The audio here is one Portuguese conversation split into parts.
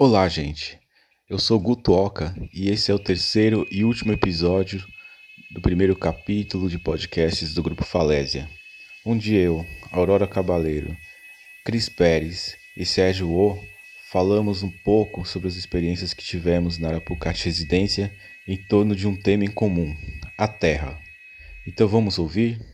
Olá, gente. Eu sou Guto Oca e esse é o terceiro e último episódio do primeiro capítulo de podcasts do Grupo Falésia, onde eu, Aurora Cabaleiro, Cris Pérez e Sérgio O falamos um pouco sobre as experiências que tivemos na Arapucate Residência em torno de um tema em comum, a terra. Então vamos ouvir?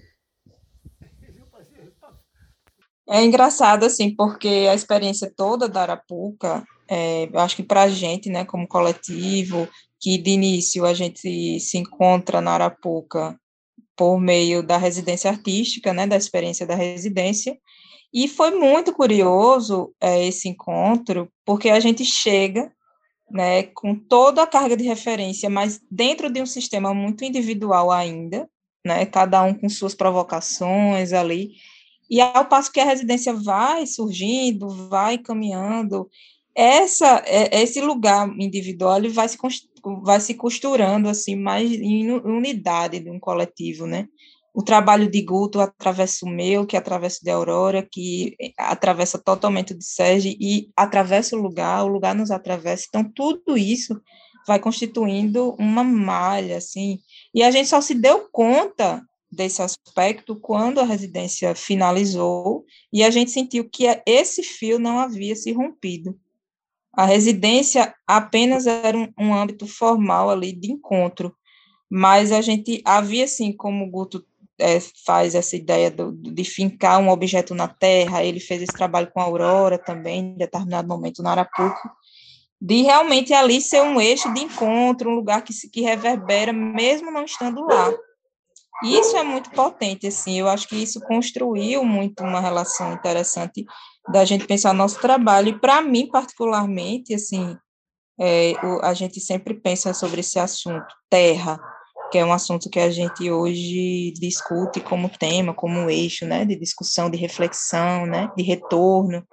É engraçado, assim, porque a experiência toda da Arapuca é, eu acho que para a gente, né, como coletivo, que de início a gente se encontra na Arapuca por meio da residência artística, né, da experiência da residência, e foi muito curioso é, esse encontro, porque a gente chega né, com toda a carga de referência, mas dentro de um sistema muito individual ainda, né, cada um com suas provocações ali, e ao passo que a residência vai surgindo, vai caminhando, essa é, esse lugar individual ele vai se vai se costurando assim mais em unidade de um coletivo, né? O trabalho de Guto atravessa o meu, que atravessa de Aurora, que atravessa totalmente de Sérgio e atravessa o lugar, o lugar nos atravessa. Então tudo isso vai constituindo uma malha assim. E a gente só se deu conta desse aspecto quando a residência finalizou e a gente sentiu que esse fio não havia se rompido a residência apenas era um, um âmbito formal ali de encontro, mas a gente havia, assim, como o Guto é, faz essa ideia do, de fincar um objeto na terra, ele fez esse trabalho com a Aurora também, em determinado momento na Arapuca, de realmente ali ser um eixo de encontro, um lugar que, se, que reverbera, mesmo não estando lá. Isso é muito potente, assim, eu acho que isso construiu muito uma relação interessante da gente pensar nosso trabalho. E para mim, particularmente, assim, é, o, a gente sempre pensa sobre esse assunto, terra, que é um assunto que a gente hoje discute como tema, como eixo, né, de discussão, de reflexão, né, de retorno.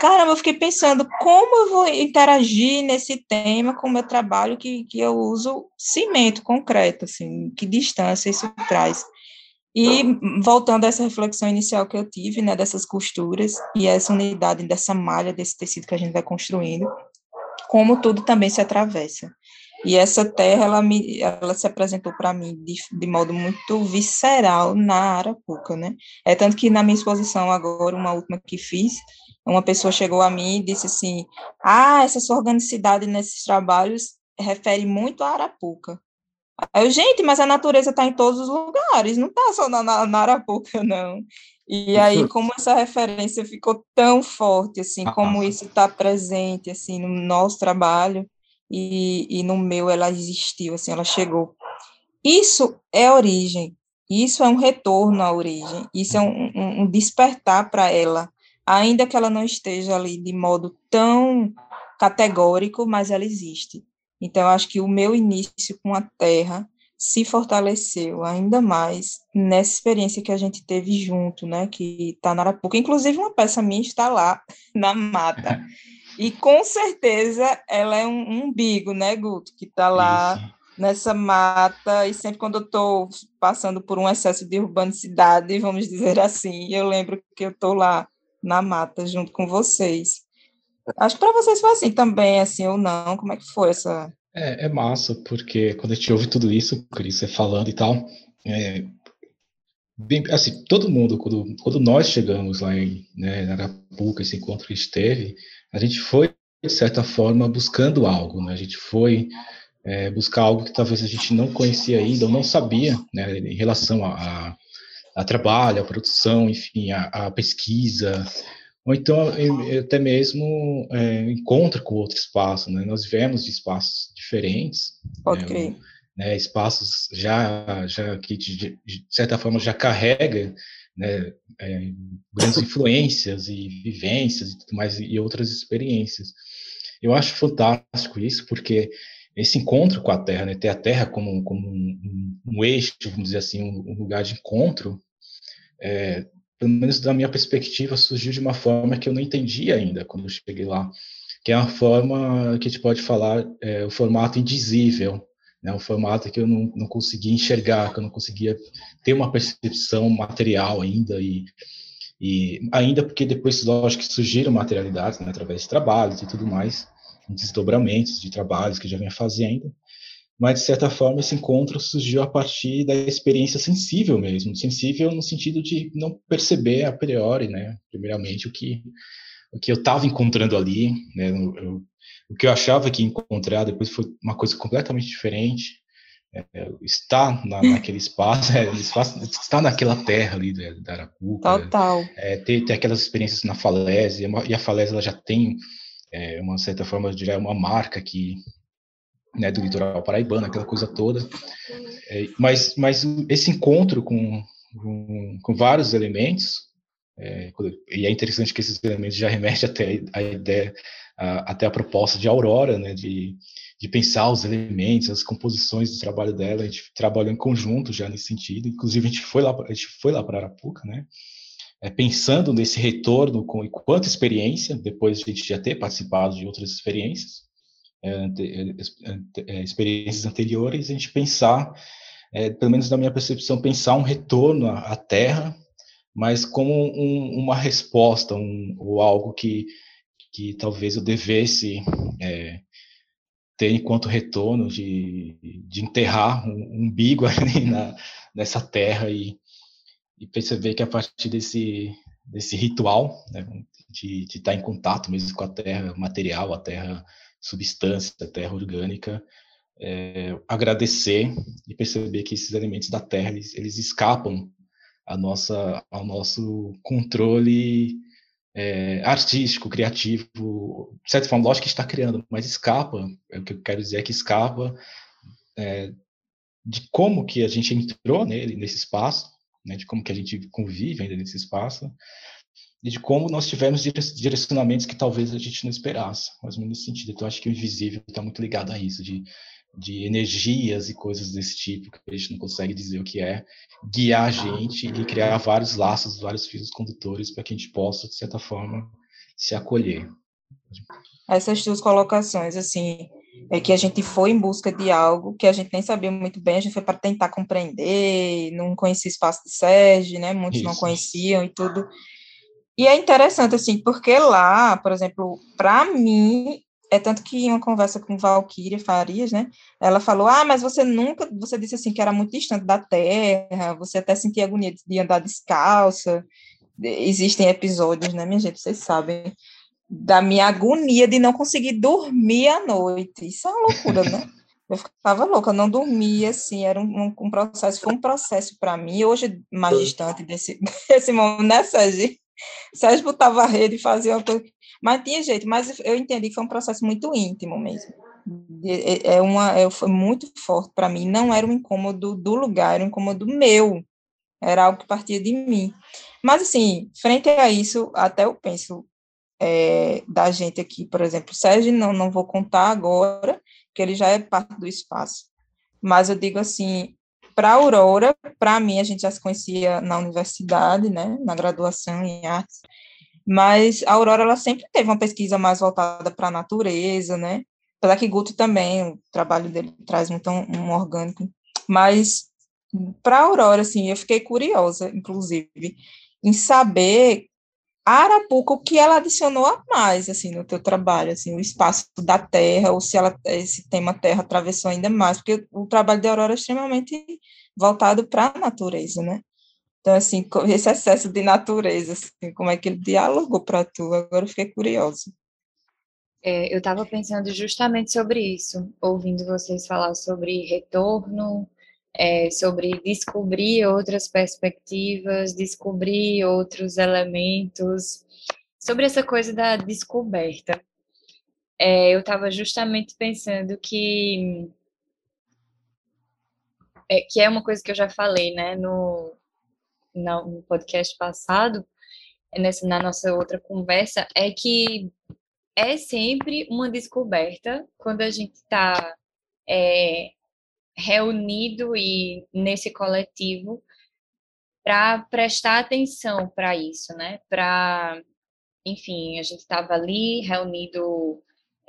Caramba, eu fiquei pensando como eu vou interagir nesse tema com o meu trabalho que, que eu uso cimento concreto, assim, que distância isso traz. E voltando a essa reflexão inicial que eu tive, né, dessas costuras e essa unidade dessa malha desse tecido que a gente vai construindo, como tudo também se atravessa. E essa terra, ela, me, ela se apresentou para mim de, de modo muito visceral na Arapuca, né? É tanto que na minha exposição agora, uma última que fiz, uma pessoa chegou a mim e disse assim, ah, essa sua organicidade nesses trabalhos refere muito à Arapuca. Aí eu, gente, mas a natureza está em todos os lugares, não está só na, na, na, Arapuca, não. E aí, como essa referência ficou tão forte, assim, ah, como isso está presente, assim, no nosso trabalho, e, e no meu ela existiu, assim, ela chegou. Isso é origem, isso é um retorno à origem, isso é um, um, um despertar para ela, ainda que ela não esteja ali de modo tão categórico, mas ela existe. Então, acho que o meu início com a terra se fortaleceu ainda mais nessa experiência que a gente teve junto, né, que está na Arapuca. Inclusive, uma peça minha está lá, na mata. E com certeza ela é um umbigo, né, Guto, que está lá Isso. nessa mata. E sempre quando eu estou passando por um excesso de urbanicidade, vamos dizer assim, eu lembro que eu estou lá na mata junto com vocês. Acho que para vocês foi assim também, assim, ou não? Como é que foi essa... É, é massa, porque quando a gente ouve tudo isso, Cris, falando e tal, é, bem, assim, todo mundo, quando, quando nós chegamos lá em né, Arapuca, esse encontro que a gente teve, a gente foi, de certa forma, buscando algo, né? A gente foi é, buscar algo que talvez a gente não conhecia ainda, ou não sabia, né, em relação a, a, a trabalho, a produção, enfim, a, a pesquisa, ou então até mesmo é, encontra com outro espaço, né? Nós vivemos de espaços diferentes, Pode né? Né, espaços já, já que de, de, certa forma já carrega né, é, grandes influências e vivências e tudo mais e outras experiências. Eu acho fantástico isso porque esse encontro com a Terra, né, ter a Terra como, como um, um, um eixo, vamos dizer assim, um, um lugar de encontro, é, pelo menos da minha perspectiva, surgiu de uma forma que eu não entendi ainda quando eu cheguei lá, que é uma forma que a gente pode falar, é, o formato indizível, né, formato que eu não, não conseguia enxergar, que eu não conseguia ter uma percepção material ainda, e, e ainda porque depois, lógico, que surgiram materialidades, né, através de trabalhos e tudo mais, desdobramentos de trabalhos que já vinha fazendo, mas de certa forma esse encontro surgiu a partir da experiência sensível mesmo, sensível no sentido de não perceber a priori, né, primeiramente o que o que eu estava encontrando ali, né, eu, o que eu achava que ia encontrar depois foi uma coisa completamente diferente. É, está na, naquele espaço, é, espaço, está naquela terra ali da, da Arapuca. Total. É, ter, ter aquelas experiências na falésia, e a falésia ela já tem é, uma certa forma, de uma marca aqui, né, do litoral paraibano, aquela coisa toda. É, mas, mas esse encontro com, com, com vários elementos, é, e é interessante que esses elementos já remetem até a ideia, a, até a proposta de Aurora, né, de, de pensar os elementos, as composições do trabalho dela, a gente trabalhou em conjunto já nesse sentido, inclusive a gente foi lá, a gente foi lá para Arapuca, né, é, pensando nesse retorno com enquanto experiência, depois de a gente já ter participado de outras experiências, é, é, é, experiências anteriores, a gente pensar, é, pelo menos na minha percepção, pensar um retorno à, à Terra, mas como um, uma resposta, um, ou algo que, que talvez eu devesse é, ter enquanto retorno de, de enterrar um umbigo ali na, nessa terra e, e perceber que a partir desse, desse ritual, né, de, de estar em contato mesmo com a terra material, a terra substância, terra orgânica, é, agradecer e perceber que esses elementos da terra eles, eles escapam a nossa, ao nosso controle é, artístico, criativo, de certa forma, lógico que está criando, mas escapa, é o que eu quero dizer é que escapa é, de como que a gente entrou nele, nesse espaço, né, de como que a gente convive ainda nesse espaço, e de como nós tivemos direcionamentos que talvez a gente não esperasse, mais ou menos nesse sentido. Então, acho que o invisível está muito ligado a isso, de, de energias e coisas desse tipo, que a gente não consegue dizer o que é, guiar a gente e criar vários laços, vários fios condutores para que a gente possa, de certa forma, se acolher. Essas duas colocações, assim, é que a gente foi em busca de algo que a gente nem sabia muito bem, a gente foi para tentar compreender, não conhecia o espaço de Sérgio, né, muitos Isso. não conheciam e tudo. E é interessante, assim, porque lá, por exemplo, para mim, é tanto que em uma conversa com Valkyria Farias, né, ela falou, ah, mas você nunca, você disse assim que era muito distante da terra, você até sentia agonia de andar descalça, existem episódios, né, minha gente, vocês sabem, da minha agonia de não conseguir dormir à noite. Isso é uma loucura, né? Eu ficava louca, não dormia, assim, era um, um processo, foi um processo para mim, hoje mais distante desse, desse momento, né, Sérgio? Sérgio botava a rede e fazia uma coisa, mas tinha jeito, mas eu entendi que foi um processo muito íntimo mesmo. É, é uma, é, foi muito forte para mim, não era um incômodo do lugar, era um incômodo meu, era algo que partia de mim. Mas, assim, frente a isso, até eu penso, é, da gente aqui, por exemplo, Sérgio, não, não vou contar agora, que ele já é parte do espaço. Mas eu digo assim, para Aurora, para mim, a gente já se conhecia na universidade, né, na graduação em artes, mas a Aurora, ela sempre teve uma pesquisa mais voltada para a natureza, né, apesar que Guto também, o trabalho dele traz muito um, um orgânico, mas para a Aurora, assim, eu fiquei curiosa, inclusive, em saber Arapuca, o que ela adicionou a mais, assim, no teu trabalho, assim, o espaço da terra, ou se ela, esse tema terra atravessou ainda mais, porque o trabalho de Aurora é extremamente voltado para a natureza, né? Então, assim, esse excesso de natureza, assim, como é que ele dialogou para tu? Agora eu fiquei curiosa. É, eu estava pensando justamente sobre isso, ouvindo vocês falar sobre retorno, é, sobre descobrir outras perspectivas, descobrir outros elementos, sobre essa coisa da descoberta. É, eu estava justamente pensando que é, que é uma coisa que eu já falei, né, no, no podcast passado, nessa, na nossa outra conversa, é que é sempre uma descoberta quando a gente está é, reunido e nesse coletivo para prestar atenção para isso, né? Para, enfim, a gente estava ali reunido,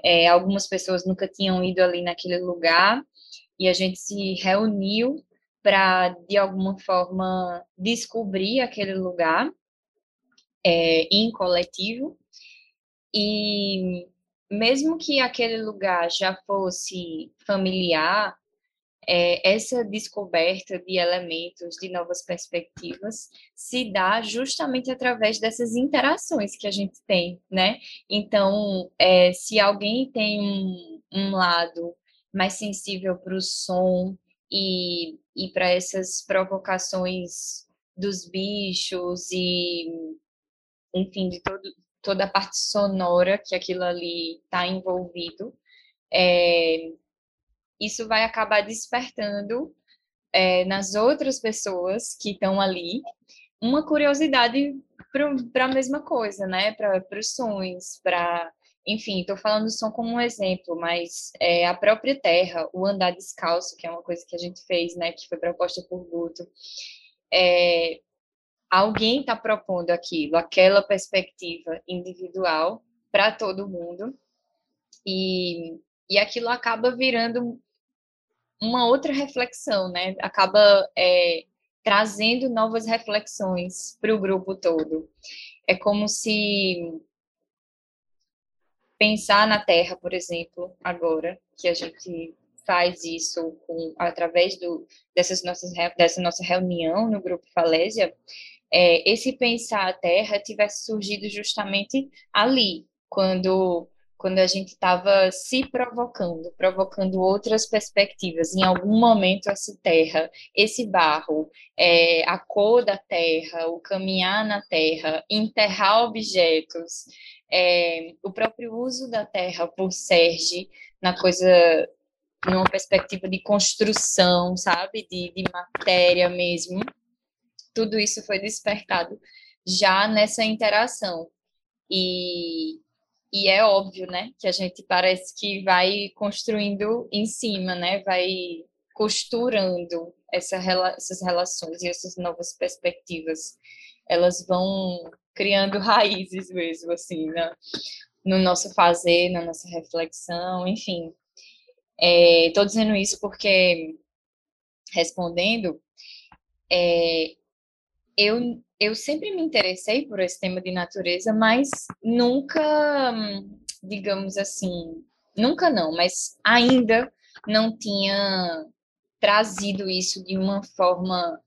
é, algumas pessoas nunca tinham ido ali naquele lugar e a gente se reuniu para de alguma forma descobrir aquele lugar é, em coletivo e mesmo que aquele lugar já fosse familiar, é, essa descoberta de elementos, de novas perspectivas, se dá justamente através dessas interações que a gente tem, né? Então, é, se alguém tem um, um lado mais sensível para o som e, e para essas provocações dos bichos e, enfim, de todo, toda a parte sonora que aquilo ali está envolvido, é, isso vai acabar despertando é, nas outras pessoas que estão ali uma curiosidade para a mesma coisa, né? Para os sonhos, para enfim, estou falando do som como um exemplo, mas é, a própria terra, o andar descalço, que é uma coisa que a gente fez, né, que foi proposta por Guto, é, alguém está propondo aquilo, aquela perspectiva individual para todo mundo, e, e aquilo acaba virando uma outra reflexão, né? Acaba é, trazendo novas reflexões para o grupo todo. É como se pensar na Terra, por exemplo, agora que a gente faz isso com, através do, dessas nossas, dessa nossa reunião no Grupo Falésia, é, esse pensar a Terra tivesse surgido justamente ali, quando quando a gente estava se provocando, provocando outras perspectivas. Em algum momento, essa terra, esse barro, é, a cor da terra, o caminhar na terra, enterrar objetos, é, o próprio uso da terra por Serge, na coisa, numa perspectiva de construção, sabe, de, de matéria mesmo. Tudo isso foi despertado já nessa interação. E, e é óbvio, né, que a gente parece que vai construindo em cima, né, vai costurando essa, essas relações e essas novas perspectivas. Elas vão criando raízes mesmo, assim, né, no nosso fazer, na nossa reflexão, enfim. Estou é, dizendo isso porque, respondendo, é, eu eu sempre me interessei por esse tema de natureza, mas nunca, digamos assim, nunca não, mas ainda não tinha trazido isso de uma forma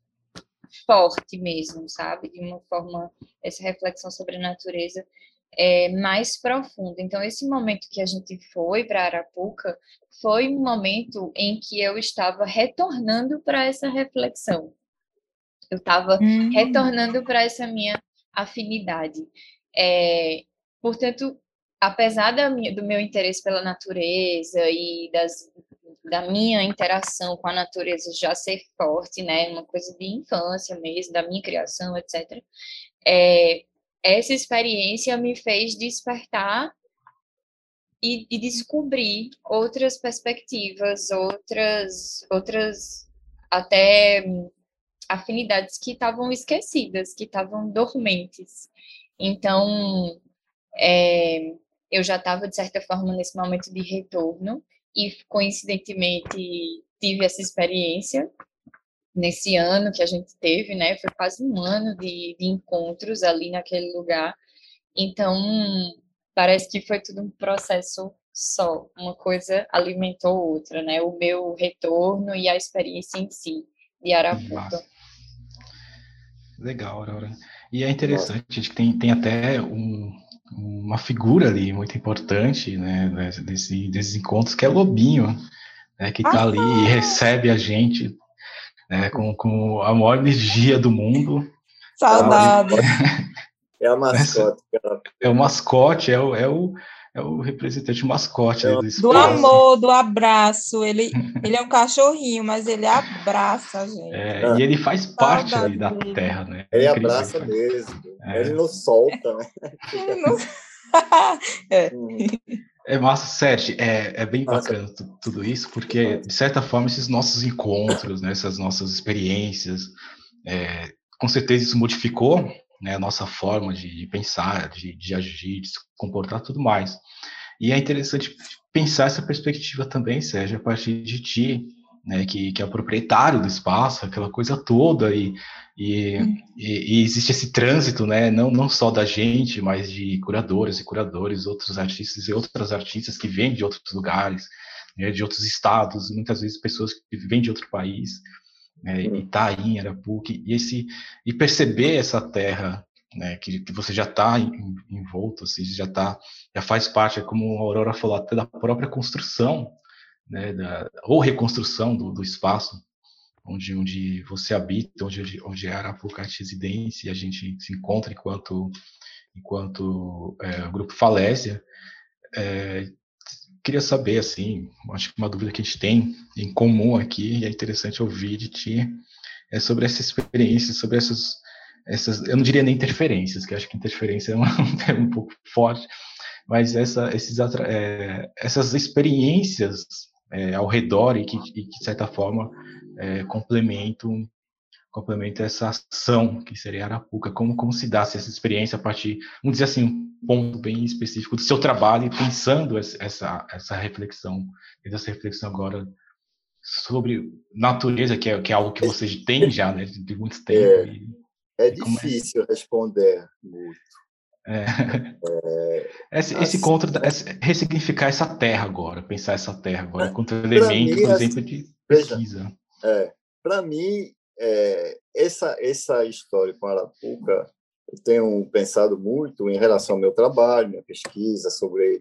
forte mesmo, sabe? De uma forma, essa reflexão sobre a natureza é, mais profunda. Então, esse momento que a gente foi para Arapuca foi um momento em que eu estava retornando para essa reflexão, eu estava hum. retornando para essa minha afinidade. É, portanto, apesar da minha, do meu interesse pela natureza e das, da minha interação com a natureza já ser forte, né, uma coisa de infância mesmo, da minha criação, etc. É, essa experiência me fez despertar e, e, descobrir outras perspectivas, outras, outras até afinidades que estavam esquecidas, que estavam dormentes. Então, é, eu já estava, de certa forma, nesse momento de retorno, e coincidentemente tive essa experiência nesse ano que a gente teve, né? Foi quase um ano de, de encontros ali naquele lugar. Então, parece que foi tudo um processo só, uma coisa alimentou outra, né? O meu retorno e a experiência em si de Arapuca. Legal, Aurora. E é interessante, que tem, tem até um, uma figura ali muito importante, né, desse, desses encontros, que é o Lobinho, né, que está ah, ali e recebe a gente né, com, com a maior energia do mundo. Saudade. É a mascote. É o mascote, é o, é o, é o representante mascote é. do, do amor, do abraço. Ele, ele é um cachorrinho, mas ele abraça a gente. É, ah. E ele faz parte ali da terra, né? Ele abraça ele mesmo. É. Ele não solta, né? é. Uhum. É massa, Sérgio, é, é bem bacana tudo isso, porque, de certa forma, esses nossos encontros, né, essas nossas experiências, é, com certeza isso modificou né, a nossa forma de, pensar, de, de agir, de se comportar, tudo mais. E é interessante pensar essa perspectiva também, Sérgio, a partir de ti, né, que, que é o proprietário do espaço, aquela coisa toda, e, e, hum. e, e, existe esse trânsito, né, não, não só da gente, mas de curadores e curadores, outros artistas e outras artistas que vêm de outros lugares, né, de outros estados, muitas vezes pessoas que vêm de outro país, né, hum. Itaim, Arapuque, e, esse, e perceber essa terra né, que, que você já está envolto, assim, já tá, já faz parte, é como a Aurora falou, até da própria construção, né, da, ou reconstrução do, do espaço onde, onde você habita, onde, onde é Arapuca residência, e a gente se encontra enquanto, enquanto é, grupo Falésia. É, queria saber, assim, acho que uma dúvida que a gente tem em comum aqui, e é interessante ouvir de ti, é sobre essa experiência, sobre essas, essas eu não diria nem interferências, que acho que interferência é um, é um pouco forte, mas essa, esses, é, essas experiências é, ao redor e que, e que de certa forma, é, complementam, complementam essa ação que seria Arapuca. Como, como se dá essa experiência a partir, vamos dizer assim, um ponto bem específico do seu trabalho e pensando essa, essa reflexão, essa reflexão agora sobre natureza, que é, que é algo que você tem já, né, de muito tempo. É, e, é difícil responder muito. É. É, esse, assim, esse contra, esse, ressignificar essa terra agora, pensar essa terra agora, enquanto elemento, mim, por exemplo, assim, de pesquisa. É, Para mim, é, essa, essa história com Arapuca, eu tenho pensado muito em relação ao meu trabalho, minha pesquisa sobre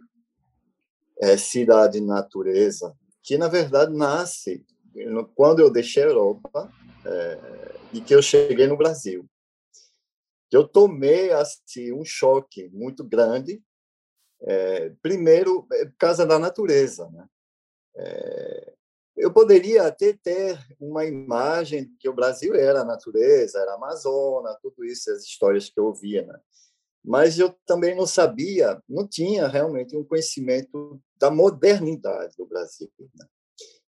é, cidade e natureza, que na verdade nasce quando eu deixei a Europa é, e que eu cheguei no Brasil eu tomei assim um choque muito grande. Primeiro, por causa da natureza, né? É, eu poderia até ter uma imagem que o Brasil era a natureza, era a Amazônia, tudo isso, as histórias que eu ouvia, né? Mas eu também não sabia, não tinha realmente um conhecimento da modernidade do Brasil, né?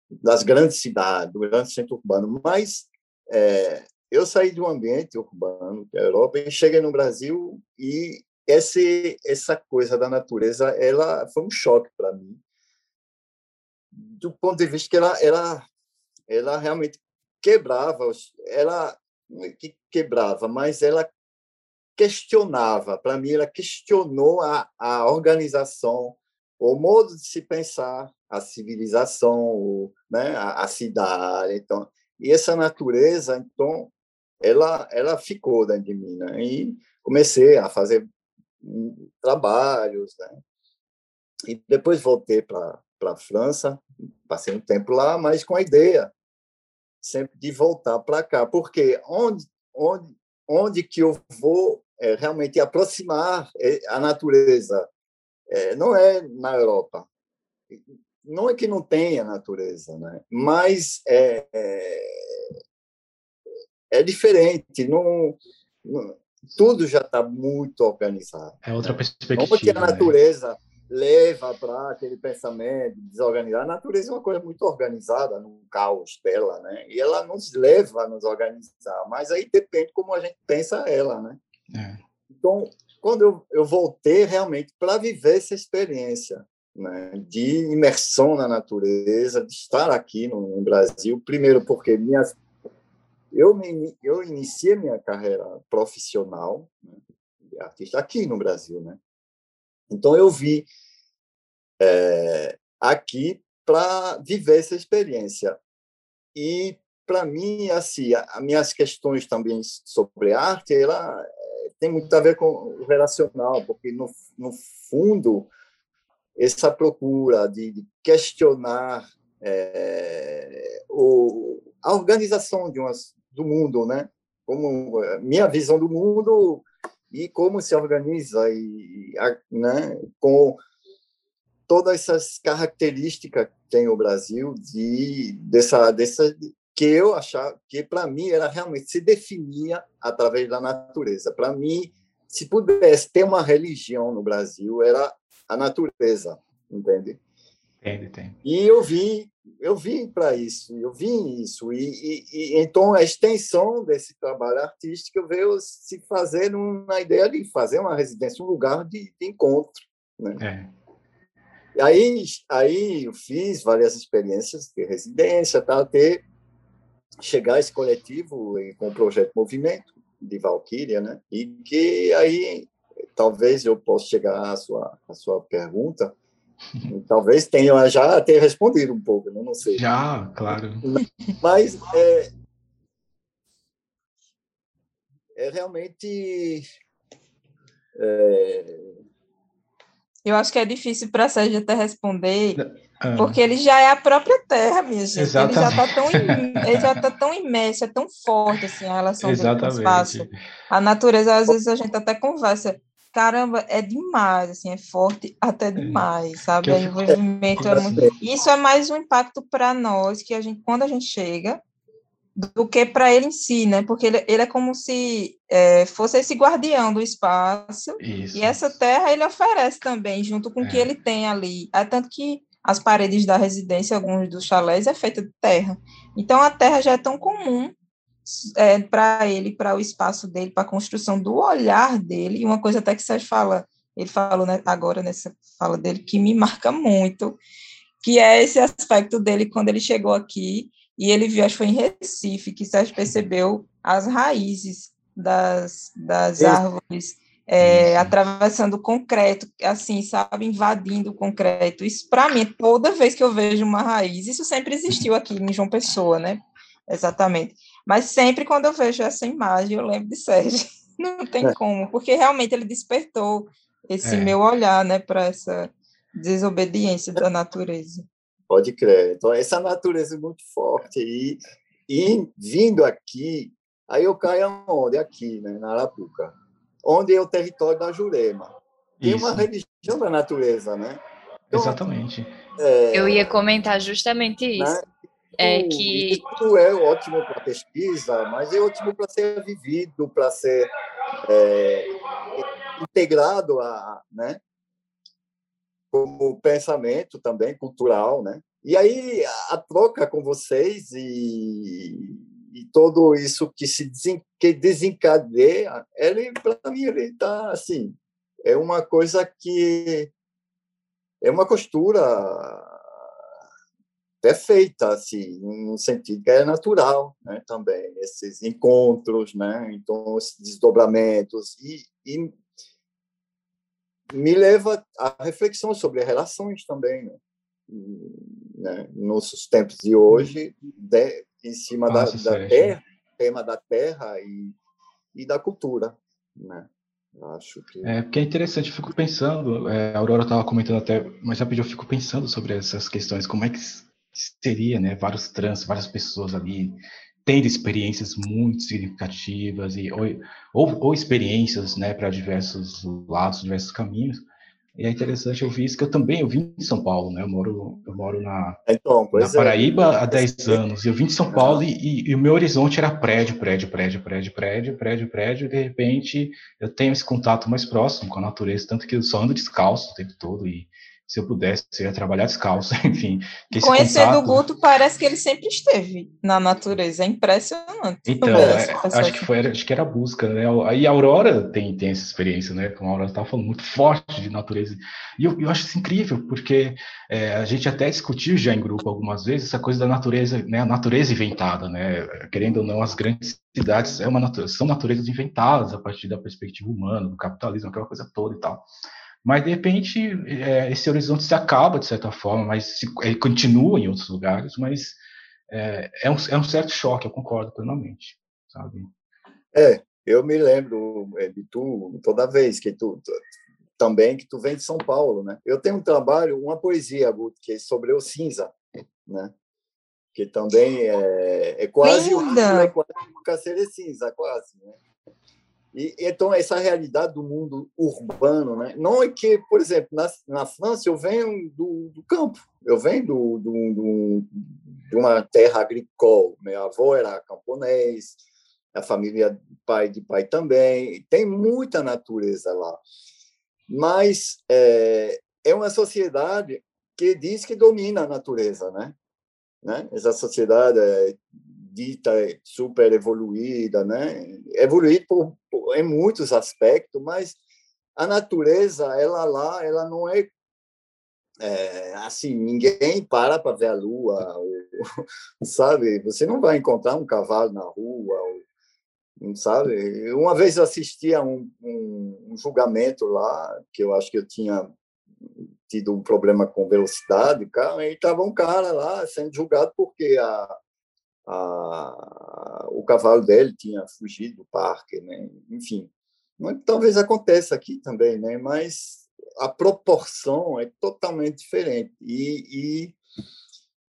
das grandes cidades, do grande centro urbano. Mas é, eu saí de um ambiente urbano, que é a Europa, e cheguei no Brasil e esse, essa coisa da natureza, ela foi um choque para mim, do ponto de vista que ela, ela, ela realmente quebrava, ela que quebrava, mas ela questionava. Para mim, ela questionou a, a organização, o modo de se pensar, a civilização, o, né, a, a cidade. Então, e essa natureza, então, ela, ela ficou dentro de mim, né? E comecei a fazer trabalhos, né? E depois voltei para a França, passei um tempo lá, mas com a ideia sempre de voltar para cá, porque onde, onde, onde que eu vou é, realmente aproximar é, a natureza? É, não é na Europa. Não é que não tenha natureza, né? mas é, é é diferente. Não, não tudo já está muito organizado. É outra perspectiva. Como que a né? natureza né? Leva para aquele pensamento desorganizado. A natureza é uma coisa muito organizada no caos dela, né? E ela nos leva a nos organizar, mas aí depende como a gente pensa ela, né? É. Então, quando eu, eu voltei realmente para viver essa experiência, né, de imersão na natureza, de estar aqui no, no Brasil, primeiro porque minhas eu, me, eu iniciei minha carreira profissional né, de artista aqui no Brasil, né? Então eu vi é, aqui para viver essa experiência e para mim assim as minhas questões também sobre arte ela é, tem muito a ver com o relacional porque no, no fundo essa procura de, de questionar é, o, a organização de umas do mundo, né? Como eh, minha visão do mundo e como se organiza e, né? Com todas essas características que tem o Brasil de dessa dessa que eu achava que para mim era realmente se definia através da natureza. Para mim, se pudesse ter uma religião no Brasil, era a natureza, entende? Tem, tem. E eu vi eu vim para isso, eu vim isso. E, e, e, então a extensão desse trabalho artístico veio se fazer na ideia de fazer uma residência, um lugar de, de encontro. Né? É. aí, aí eu fiz várias experiências de residência, tá, até chegar a esse coletivo com o projeto Movimento de Valquíria, né? E que aí talvez eu possa chegar à sua, à sua pergunta, talvez tenha já até respondido um pouco, né? não sei. Já, claro. Mas é, é realmente é... Eu acho que é difícil para a Sérgio até responder, ah. porque ele já é a própria terra, minha gente. Exatamente. Ele já está tão, ele já tá tão imerso, é tão forte assim, a relação Exatamente. do espaço. A natureza, às vezes a gente até conversa, caramba, é demais, assim, é forte até é. demais, sabe? O envolvimento é muito... Isso é mais um impacto para nós, que a gente, quando a gente chega, do que para ele em si, né? Porque ele, ele é como se é, fosse esse guardião do espaço, Isso. e essa terra ele oferece também, junto com o é. que ele tem ali. É tanto que as paredes da residência, alguns dos chalés, é feita de terra. Então, a terra já é tão comum é, para ele, para o espaço dele, para a construção do olhar dele, e uma coisa até que Sérgio fala, ele falou né, agora nessa fala dele, que me marca muito, que é esse aspecto dele quando ele chegou aqui, e ele viu, acho que foi em Recife, que Sérgio percebeu as raízes das, das árvores é, atravessando o concreto, assim, sabe, invadindo o concreto. Isso, para mim, toda vez que eu vejo uma raiz, isso sempre existiu aqui em João Pessoa, né? Exatamente. Mas sempre quando eu vejo essa imagem, eu lembro de Sérgio. Não tem é. como, porque realmente ele despertou esse é. meu olhar, né, para essa desobediência da natureza. Pode crer. Então, essa natureza é muito forte. E, e vindo aqui, aí eu caio aonde? Aqui, né, na Arapuca, onde é o território da Jurema. Tem Isso. uma religião da natureza, né? Então, Exatamente. É, eu ia comentar justamente né? isso. Né? É que isso é ótimo para pesquisa, mas é ótimo para ser vivido, para ser é, integrado a, né? como pensamento também cultural, né? E aí a troca com vocês e, e todo isso que se desen, que desencadeia, ele para mim ele está assim, é uma coisa que é uma costura perfeita, assim, no sentido que é natural, né, também, esses encontros, né, então, esses desdobramentos, e, e me leva à reflexão sobre relações também, né? né? nos tempos de hoje, de, em cima da, da terra, tema da terra e, e da cultura, né? Acho que... É, porque é interessante, eu fico pensando, é, a Aurora estava comentando até, mas rapidinho eu fico pensando sobre essas questões, como é que seria, né, vários trans, várias pessoas ali tendo experiências muito significativas e ou, ou, ou experiências né, para diversos lados, diversos caminhos. E é interessante ouvir isso, que eu também eu vim de São Paulo, né? Eu moro, eu moro na, então, na é. Paraíba há 10 anos. Eu vim de São Paulo e, e, o meu horizonte era prédio, prédio, prédio, prédio, prédio, prédio, prédio. E de repente eu tenho esse contato mais próximo com a natureza, tanto que eu só ando descalço o tempo todo e se eu pudesse, eu ia trabalhar descalço, enfim. Conhecendo contato... o Guto, parece que ele sempre esteve na natureza, é impressionante. Então, é, acho, que foi, acho que era a busca, né? Aí a Aurora tem, tem essa experiência, né? Como a Aurora estava falando, muito forte de natureza. E eu, eu acho isso incrível, porque é, a gente até discutiu já em grupo algumas vezes essa coisa da natureza, né? A natureza inventada, né? Querendo ou não, as grandes cidades é uma, são naturezas inventadas a partir da perspectiva humana, do capitalismo, aquela coisa toda e tal. Mas, de repente, é, esse horizonte se acaba, de certa forma, mas se, ele continua em outros lugares, mas é, é, um, é um certo choque, eu concordo plenamente, sabe? É, eu me lembro é, de tu, toda vez que tu, tu, também, que tu vem de São Paulo, né? Eu tenho um trabalho, uma poesia, que é sobre o cinza, né? Que também é, é quase, o, é quase um cinza, quase, né? E, então, essa realidade do mundo urbano, né? não é que, por exemplo, na, na França eu venho do, do campo, eu venho do, do, de uma terra agrícola, minha avó era camponês, a família pai de pai também, tem muita natureza lá. Mas é, é uma sociedade que diz que domina a natureza, né? né? Essa sociedade é dita super evoluída, né? Evoluída por, por, em muitos aspectos, mas a natureza, ela lá, ela não é é, assim, ninguém para para ver a lua, ou, sabe? Você não vai encontrar um cavalo na rua, ou, sabe? Uma vez eu assisti a um, um, um, julgamento lá, que eu acho que eu tinha tido um problema com velocidade, cara, e estava um cara lá sendo julgado porque a, a, o cavalo dele tinha fugido do parque, né? Enfim, talvez aconteça aqui também, né? Mas a proporção é totalmente diferente. E, e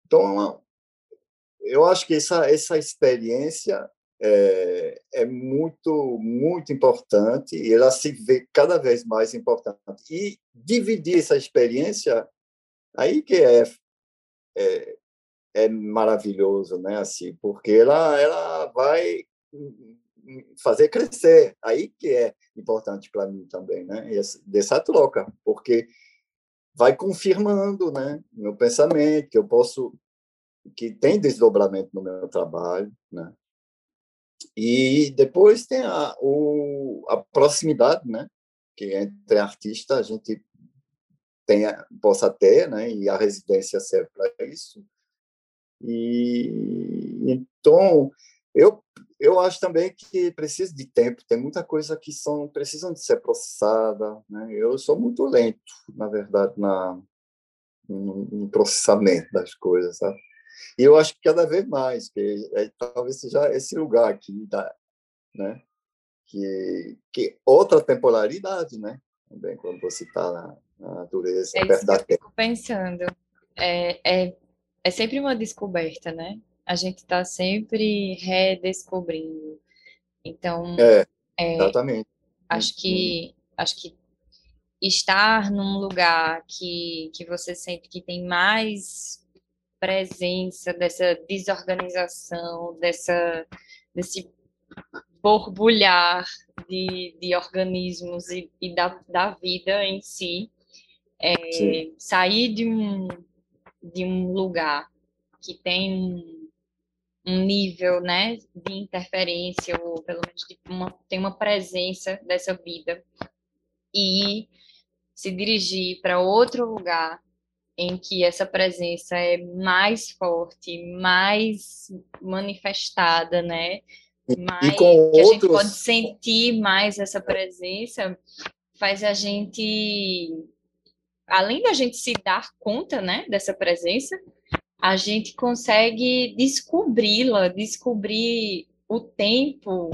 então eu acho que essa essa experiência é, é, muito muito importante e ela se vê cada vez mais importante e dividir essa experiência aí que é, é, é maravilhoso né assim porque ela ela vai fazer crescer. Aí que é importante para mim também, né? Dessa troca, porque vai confirmando, né, meu pensamento, que eu posso que tem desdobramento no meu trabalho, né? E depois tem a, o, a proximidade, né? Que entre artista a gente tem, possa ter, né? E a residência serve para isso. E então eu eu acho também que precisa de tempo. Tem muita coisa que são precisam de ser processada. Né? Eu sou muito lento, na verdade, na no, no processamento das coisas, sabe? E eu acho que cada vez mais, que é, talvez seja esse lugar aqui, da, né? Que, que outra temporalidade, né? Também quando você está na, na, natureza, é perto da terra. Eu fico pensando. É, é, é sempre uma descoberta, né? a gente está sempre redescobrindo. Então, é, é, exatamente. Acho que acho que estar num lugar que, que você sente que tem mais presença dessa desorganização, dessa, desse borbulhar de, de organismos e, e da, da vida em si, é, sair de um, de um lugar que tem um nível né, de interferência, ou pelo menos uma, tem uma presença dessa vida, e se dirigir para outro lugar em que essa presença é mais forte, mais manifestada, né? Mais, que outros... a gente pode sentir mais essa presença, faz a gente, além da gente se dar conta, né, dessa presença, a gente consegue descobri-la, descobrir o tempo,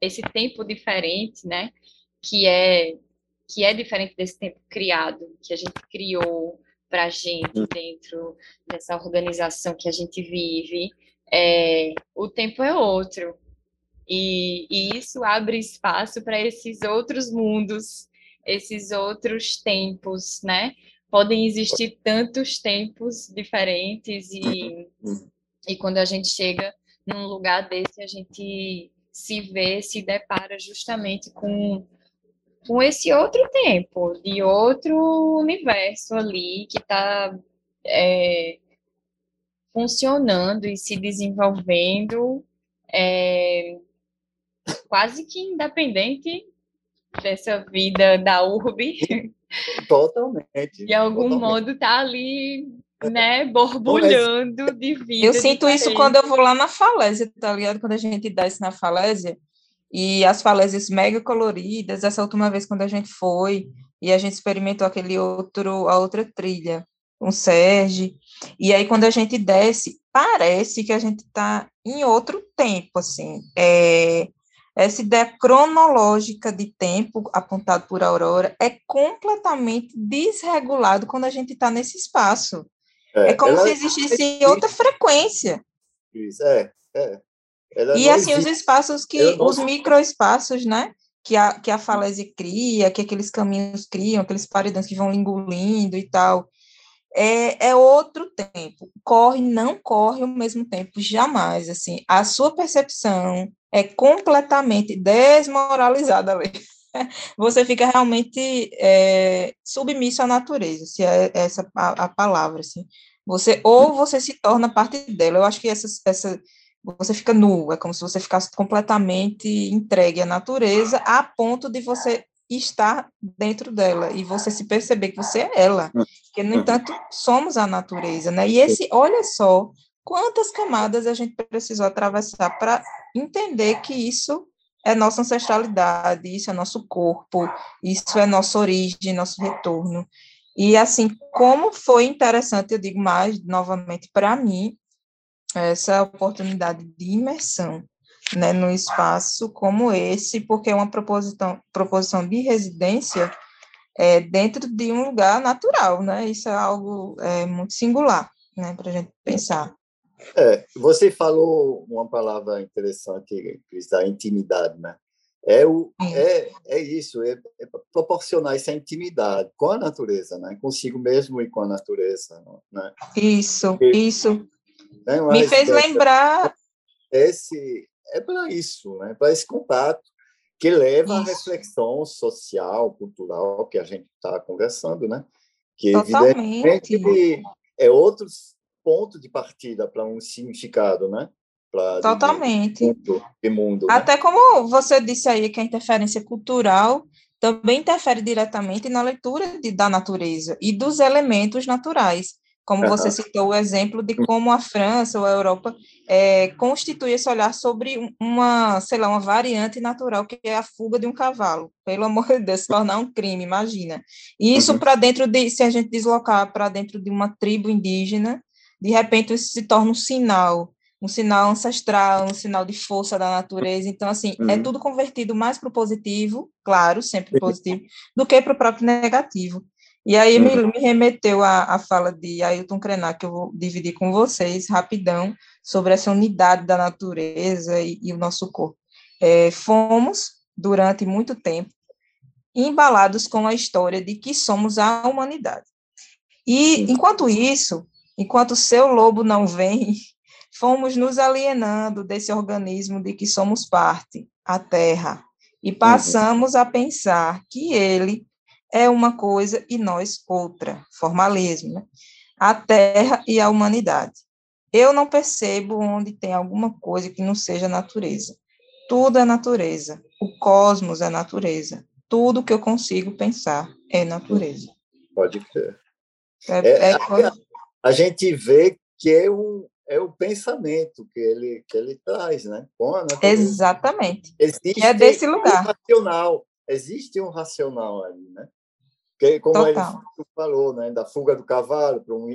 esse tempo diferente, né? Que é que é diferente desse tempo criado, que a gente criou para a gente dentro dessa organização que a gente vive. É, o tempo é outro. E, e isso abre espaço para esses outros mundos, esses outros tempos, né? podem existir tantos tempos diferentes e, e quando a gente chega num lugar desse, a gente se vê, se depara justamente com, com esse outro tempo, de outro universo ali que está é, funcionando e se desenvolvendo é, quase que independente dessa vida da urbe Totalmente. De algum totalmente. modo tá ali, né, borbulhando de vida. Eu sinto diferente. isso quando eu vou lá na falésia, tá ligado? Quando a gente desce na falésia, e as falésias mega coloridas, essa última vez quando a gente foi, e a gente experimentou aquele outro, a outra trilha, com Sérgio, e aí quando a gente desce, parece que a gente está em outro tempo, assim, é, essa ideia cronológica de tempo apontado por Aurora é completamente desregulado quando a gente está nesse espaço. É, é como se existisse outra frequência. Isso, é, é. e assim, existe. os espaços que, os microespaços, né? Que a, que a falésia cria, que aqueles caminhos criam, aqueles paredões que vão engolindo e tal. É, é outro tempo. Corre, não corre ao mesmo tempo, jamais. Assim, a sua percepção, é completamente desmoralizada ali. Você fica realmente é, submisso à natureza, se é essa a, a, palavra, assim. Você, ou você se torna parte dela. Eu acho que essa, essa, você fica nu, é como se você ficasse completamente entregue à natureza, a ponto de você estar dentro dela e você se perceber que você é ela. Porque, no entanto, somos a natureza, né? E esse, olha só, quantas camadas a gente precisou atravessar para entender que isso é nossa ancestralidade, isso é nosso corpo, isso é nossa origem, nosso retorno. E, assim, como foi interessante, eu digo mais novamente, para mim, essa oportunidade de imersão né, no espaço como esse, porque é uma proposição, proposição de residência é, dentro de um lugar natural, né? Isso é algo é, muito singular, né, para a gente pensar. É, você falou uma palavra interessante, Cris, da intimidade, né? É, o, é, é isso, é, é, proporcionar essa intimidade com a natureza, né? Consigo mesmo e com a natureza, né? Isso, isso. Né? Me fez lembrar esse é para isso, né? Para esse contato que leva isso. à reflexão social, cultural que a gente está conversando, né? Que Totalmente. evidentemente é outro ponto de partida para um significado, né? Pra, Totalmente. Mundo, mundo, né? Até né? como você disse aí que a interferência cultural também interfere diretamente na leitura de, da natureza e dos elementos naturais como uhum. você citou o exemplo de como a França ou a Europa é, constitui esse olhar sobre uma, sei lá, uma variante natural que é a fuga de um cavalo. Pelo amor de Deus, se tornar um crime, imagina. E isso uhum. para dentro de, se a gente deslocar para dentro de uma tribo indígena, de repente isso se torna um sinal, um sinal ancestral, um sinal de força da natureza. Então, assim, é uhum. é tudo convertido mais para o positivo, claro, sempre positivo, do que para o próprio negativo. E aí me, me remeteu à, fala de Ailton Krenak, que eu vou dividir com vocês rapidão, sobre essa unidade da natureza e, e o nosso corpo. É, fomos, durante muito tempo, embalados com a história de que somos a humanidade. E, enquanto isso, enquanto o seu lobo não vem, fomos nos alienando desse organismo de que somos parte, a Terra, e passamos a pensar que ele é uma coisa e nós outra, formalismo, né? a terra e a humanidade. Eu não percebo onde tem alguma coisa que não seja natureza. Tudo é natureza. O cosmos é natureza. Tudo que eu consigo pensar é natureza. Pode crer. É, é, é, a, a, gente vê que é, um, é o pensamento que ele, que ele traz, né? Com a Exatamente. Existe é desse lugar. Um racional. Existe um racional ali, né? Que, como Total. ele falou, né, da fuga do cavalo para um,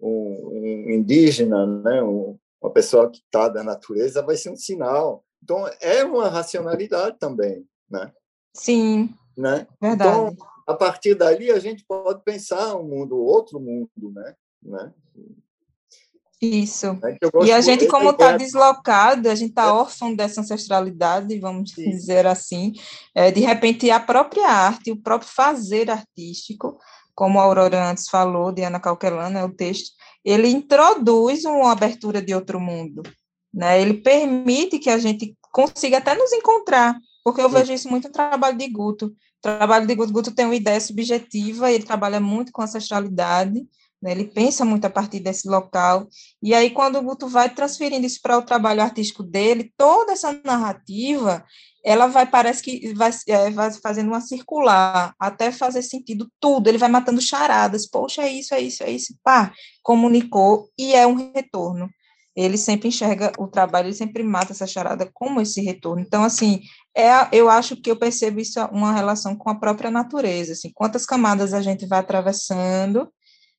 um, um, indígena, né, um, uma pessoa que está da natureza, vai ser um sinal. Então, é uma racionalidade também. Né? Sim, né? verdade. Então, a partir dali, a gente pode pensar um mundo, outro mundo, né? né? Isso. Né? E a gente, como está deslocado, a gente está órfão dessa ancestralidade, vamos Sim. dizer assim, é, de repente a própria arte, o próprio fazer artístico, como a Aurora antes falou, de Ana Calquelana, é o texto, ele introduz uma abertura de outro mundo, né? Ele permite que a gente consiga até nos encontrar, porque eu vejo isso muito no trabalho de Guto. O trabalho de Guto, Guto tem uma ideia subjetiva, ele trabalha muito com ancestralidade, né? Ele pensa muito a partir desse local. E aí, quando o Guto vai transferindo isso para o trabalho artístico dele, toda essa narrativa, ela vai, parece que vai, é, vai fazendo uma circular, até fazer sentido tudo. Ele vai matando charadas. Poxa, é isso, é isso, é isso. Pá, comunicou e é um retorno. Ele sempre enxerga o trabalho, ele sempre mata essa charada como esse retorno. Então, assim, é, eu acho que eu percebo isso uma relação com a própria natureza, assim, quantas camadas a gente vai atravessando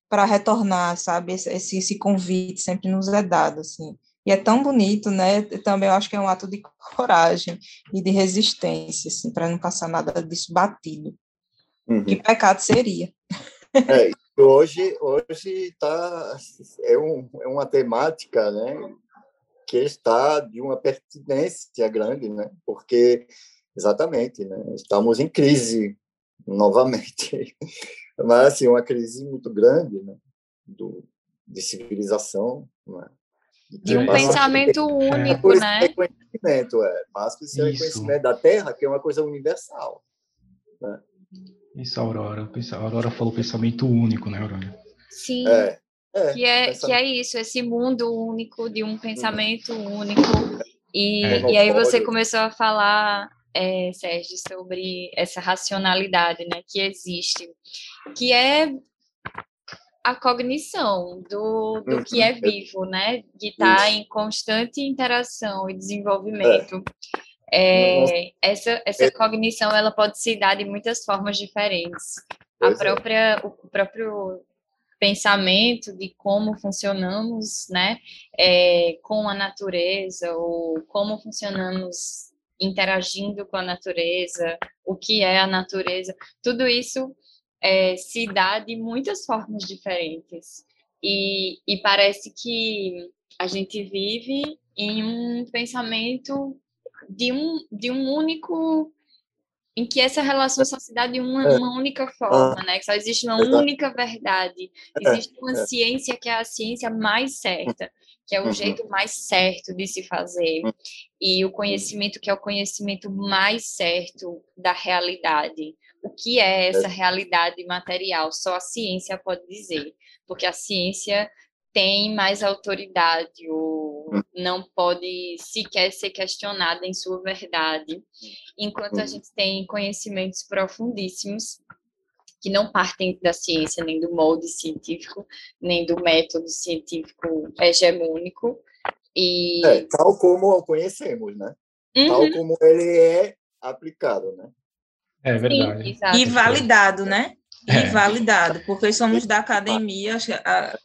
para retornar, sabe? Esse, esse convite sempre nos é dado, assim. E é tão bonito, né? Também eu acho que é um ato de coragem e de resistência, assim, para não passar nada disso batido. Uhum. Que pecado seria. É, hoje hoje tá é, um, é uma temática, né? Que está de uma pertinência grande, né? Porque exatamente, né? Estamos em crise novamente mas assim uma crise muito grande né? Do, de civilização né? de um pensamento único é. né reconhecimento é mas que esse reconhecimento da Terra que é uma coisa universal né? isso Aurora a Aurora falou pensamento único né Aurora sim é, é, que é que é isso esse mundo único de um pensamento único e, é. e aí você começou a falar é, Sérgio, sobre essa racionalidade né, que existe, que é a cognição do, do que é uhum. vivo, né? De estar tá em constante interação e desenvolvimento. É. É, essa, essa é. cognição ela pode se dar de muitas formas diferentes. A é. própria, o próprio pensamento de como funcionamos, né, é, com a natureza ou como funcionamos interagindo com a natureza, o que é a natureza, tudo isso é, se dá de muitas formas diferentes. E, e parece que a gente vive em um pensamento de um, de um único em que essa relação só se dá de uma, é. uma única forma, né? Que só existe uma única verdade. É, existe uma é. ciência que é a ciência mais certa, que é o uhum. jeito mais certo de se fazer. Uhum. E o conhecimento que é o conhecimento mais certo da realidade. O que é essa realidade material? Só a ciência pode dizer, porque a ciência tem mais autoridade ou não pode sequer ser questionada em sua verdade, enquanto a hum. gente tem conhecimentos profundíssimos que não partem da ciência, nem do molde científico, nem do método científico hegemônico. E... É, tal como o conhecemos, né? Uhum. Tal como ele é aplicado, né? É verdade. Sim, e validado, né? E é. validado, porque somos da academia,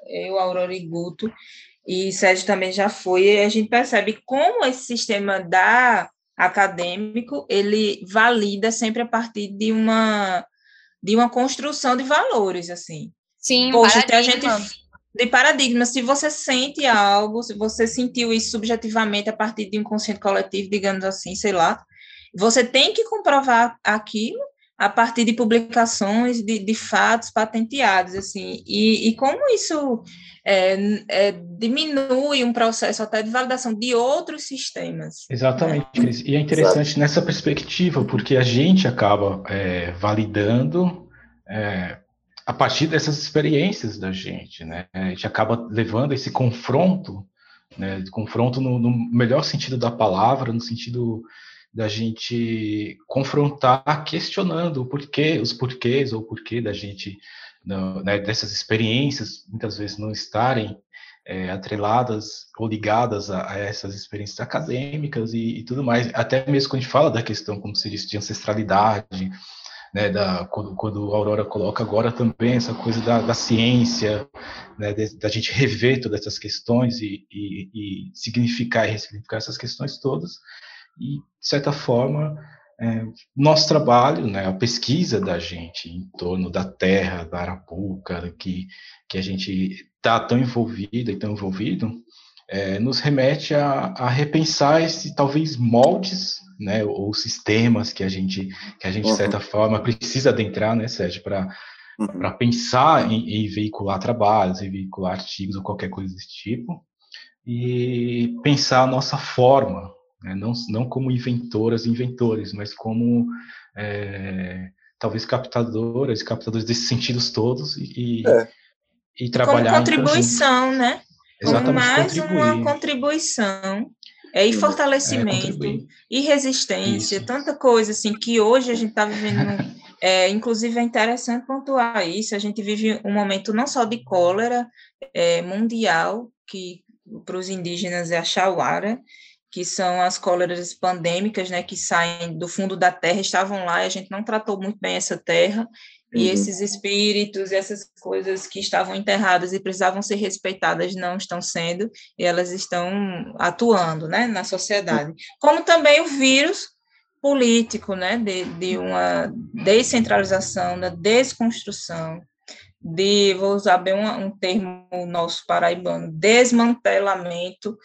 eu, Aurora e Guto, e Sérgio também já foi, e a gente percebe como esse sistema da acadêmico, ele valida sempre a partir de uma de uma construção de valores, assim. Sim, Poxa, paradigma. a gente de paradigma, se você sente algo, se você sentiu isso subjetivamente a partir de um consciente coletivo, digamos assim, sei lá, você tem que comprovar aquilo a partir de publicações de, de fatos patenteados, assim, e, e como isso é, é, diminui um processo até de validação de outros sistemas. Exatamente, né? e é interessante Exato. nessa perspectiva, porque a gente acaba é, validando é, a partir dessas experiências da gente, né? A gente acaba levando esse confronto, né? Confronto no, no melhor sentido da palavra, no sentido da gente confrontar questionando o porquê, os porquês ou o porquê da gente, né, dessas experiências, muitas vezes não estarem é, atreladas ou ligadas a, a, essas experiências acadêmicas e, e, tudo mais. Até mesmo quando a gente fala da questão, como se diz, de ancestralidade, né, da, quando, quando a Aurora coloca agora também essa coisa da, da ciência, né, da gente rever todas essas questões e, e, e significar e ressignificar essas questões todas, e, de certa forma, é, nosso trabalho, né, a pesquisa da gente em torno da terra, da Arapuca, que, que a gente está tão envolvido e tão envolvido, é, nos remete a, a, repensar esse talvez moldes, né, ou sistemas que a gente, que a gente de certa uhum. forma precisa adentrar, né, Sérgio, para uhum. para pensar em, em, veicular trabalhos, em veicular artigos ou qualquer coisa desse tipo, e pensar a nossa forma, né? não, não como inventoras e inventores, mas como é, talvez captadoras e captadores desses sentidos todos e, é. e trabalhar como contribuição, né? Exatamente, como mais contribuir. uma contribuição é, e fortalecimento é, e resistência, isso. tanta coisa assim que hoje a gente está vivendo. É, inclusive é interessante pontuar isso. A gente vive um momento não só de cólera é, mundial, que para os indígenas é a chauara, que são as cóleras pandêmicas, né, que saem do fundo da terra, estavam lá e a gente não tratou muito bem essa terra, uhum. e esses espíritos, essas coisas que estavam enterradas e precisavam ser respeitadas não estão sendo, e elas estão atuando, né, na sociedade. Como também o vírus político, né, de, de uma descentralização, da desconstrução, de, vou usar bem um, um termo nosso paraibano, desmantelamento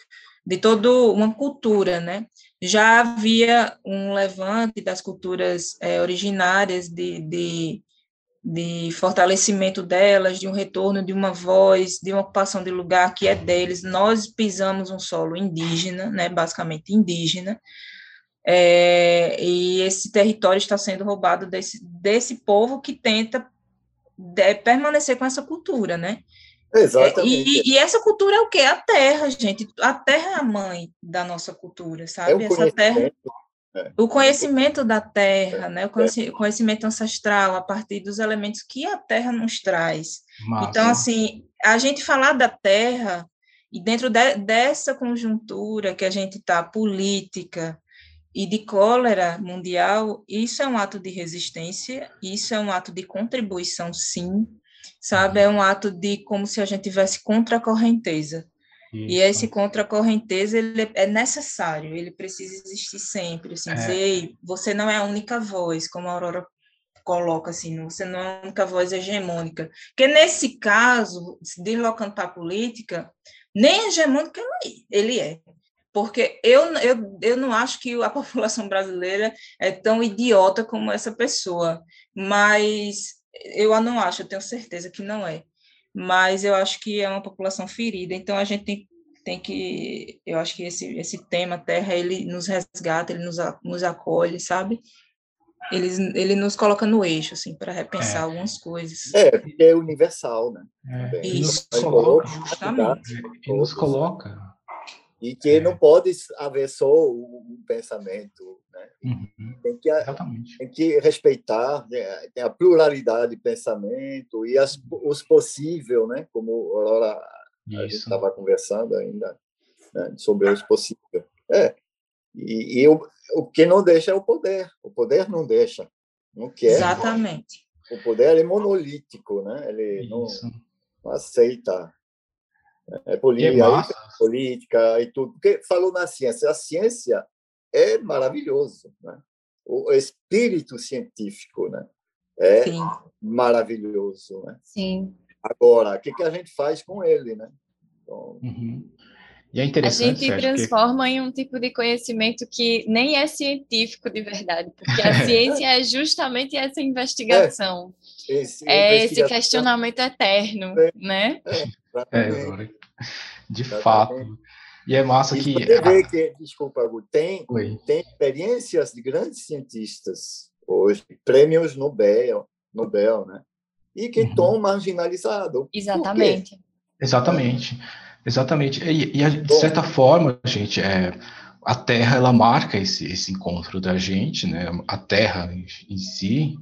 de toda uma cultura, né? Já havia um levante das culturas é, originárias de, de, de, fortalecimento delas, de um retorno de uma voz, de uma ocupação de lugar que é deles. Nós pisamos um solo indígena, né? Basicamente indígena, é, e esse território está sendo roubado desse, desse povo que tenta de, permanecer com essa cultura, né? Exatamente. E, e, essa cultura é o quê? A terra, gente. A terra é a mãe da nossa cultura, sabe? É essa terra É. O conhecimento da Terra, é. né? o conhecimento ancestral a partir dos elementos que a Terra nos traz. Massa. Então, assim, a gente falar da Terra e dentro de, dessa conjuntura que a gente está política e de cólera mundial, isso é um ato de resistência, isso é um ato de contribuição, sim, sabe? É um ato de como se a gente tivesse contra a correnteza. Isso. E esse contra a correnteza ele é necessário, ele precisa existir sempre. Assim, é. dizer, você não é a única voz, como a Aurora coloca assim, você não é a única voz hegemônica. Porque nesse caso, se deslocando para a política, nem hegemônico ele é. Porque eu, eu, eu não acho que a população brasileira é tão idiota como essa pessoa, mas eu não acho, eu tenho certeza que não é. Mas eu acho que é uma população ferida, então a gente tem, tem que, eu acho que esse, esse tema terra, ele nos resgata, ele nos, nos acolhe, sabe? Ele, ele nos coloca no eixo, assim, para repensar é. algumas coisas. É, porque é universal, né? É. Isso, nos coloca, justamente. E nos coloca. E que é. não pode haver só um pensamento, né? Uhum. Tem, que, tem que respeitar né? a pluralidade de pensamento e as, os possíveis, né? Como a, a gente estava conversando ainda né? sobre os possíveis. É, e, e o, o que não deixa é o poder. O poder não deixa. Não quer. Exatamente. O poder é monolítico, né? Ele não, não, aceita. É, política, é política e tudo. Porque falou na ciência. A ciência é maravilhoso, né? O espírito científico, né? É Sim. maravilhoso, né? Sim. Agora, o que, que a gente faz com ele, né? Então, uhum. E é interessante. A gente transforma que... em um tipo de conhecimento que nem é científico de verdade, porque a ciência é justamente essa investigação. É, esse, é esse questionamento eterno, é, né? É, de fato. E é massa e que. Você vê que, desculpa, tem, tem experiências de grandes cientistas hoje, prêmios Nobel, Nobel, né? E que estão uhum. marginalizados. Exatamente. Exatamente. Exatamente. E, e de certa forma, gente, é, a Terra ela marca esse, esse encontro da gente, né? A Terra em, em si,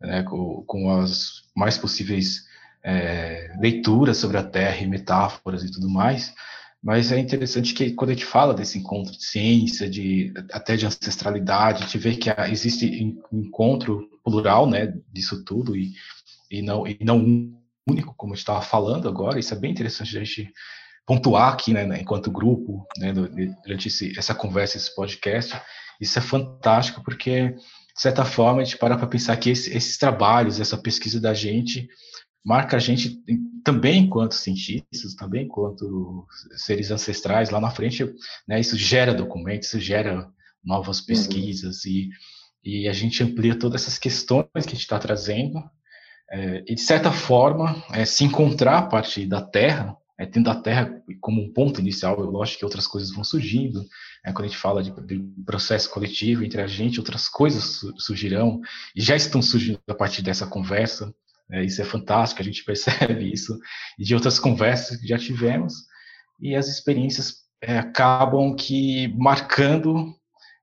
né? com, com, as mais possíveis é, leituras sobre a Terra e metáforas e tudo mais. Mas é interessante que quando a gente fala desse encontro de ciência, de até de ancestralidade, a gente vê que existe um encontro plural, né, disso tudo e, e não e não único, como a gente estava falando agora. Isso é bem interessante a gente pontuar aqui, né, né, enquanto grupo, né, durante esse, essa conversa, esse podcast, isso é fantástico, porque, de certa forma, a gente para para pensar que esse, esses trabalhos, essa pesquisa da gente, marca a gente também enquanto cientistas, também enquanto seres ancestrais, lá na frente, né, isso gera documentos, isso gera novas uhum. pesquisas, uhum. e, e a gente amplia todas essas questões que a gente está trazendo, é, e, de certa forma, é, se encontrar a partir da Terra, é, tendo a Terra como um ponto inicial, eu lógico que outras coisas vão surgindo, é, quando a gente fala de, de, processo coletivo entre a gente, outras coisas surgirão, e já estão surgindo a partir dessa conversa, é, isso é fantástico, a gente percebe isso, e de outras conversas que já tivemos, e as experiências é, acabam que marcando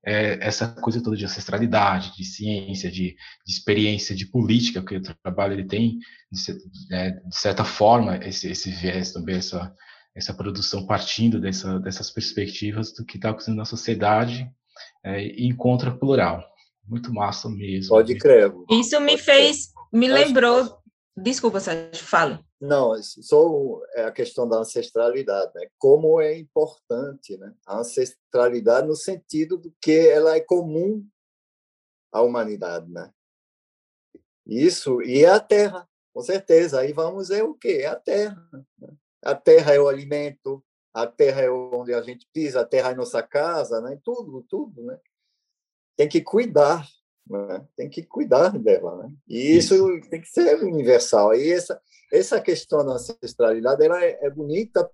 é, essa coisa toda de ancestralidade, de ciência, de, de, experiência, de política, que o trabalho ele tem, de, é, de certa forma, esse, esse viés também, essa, essa produção partindo dessa, dessas perspectivas do que está acontecendo na sociedade é, e encontra plural. Muito massa mesmo. Pode crer. Isso me fez, me lembrou. Desculpa, Sérgio, fale. Não, só é a questão da ancestralidade, né? Como é importante, né? A ancestralidade no sentido do que ela é comum à humanidade, né? Isso e é a terra, com certeza. Aí vamos ver o que é a terra. Né? A terra é o alimento, a terra é onde a gente pisa, a terra é nossa casa, né? Tudo, tudo, né? Tem que cuidar, né? Tem que cuidar dela, né? E isso, isso. tem que ser universal. Aí essa essa questão da ancestralidade ela é, é bonita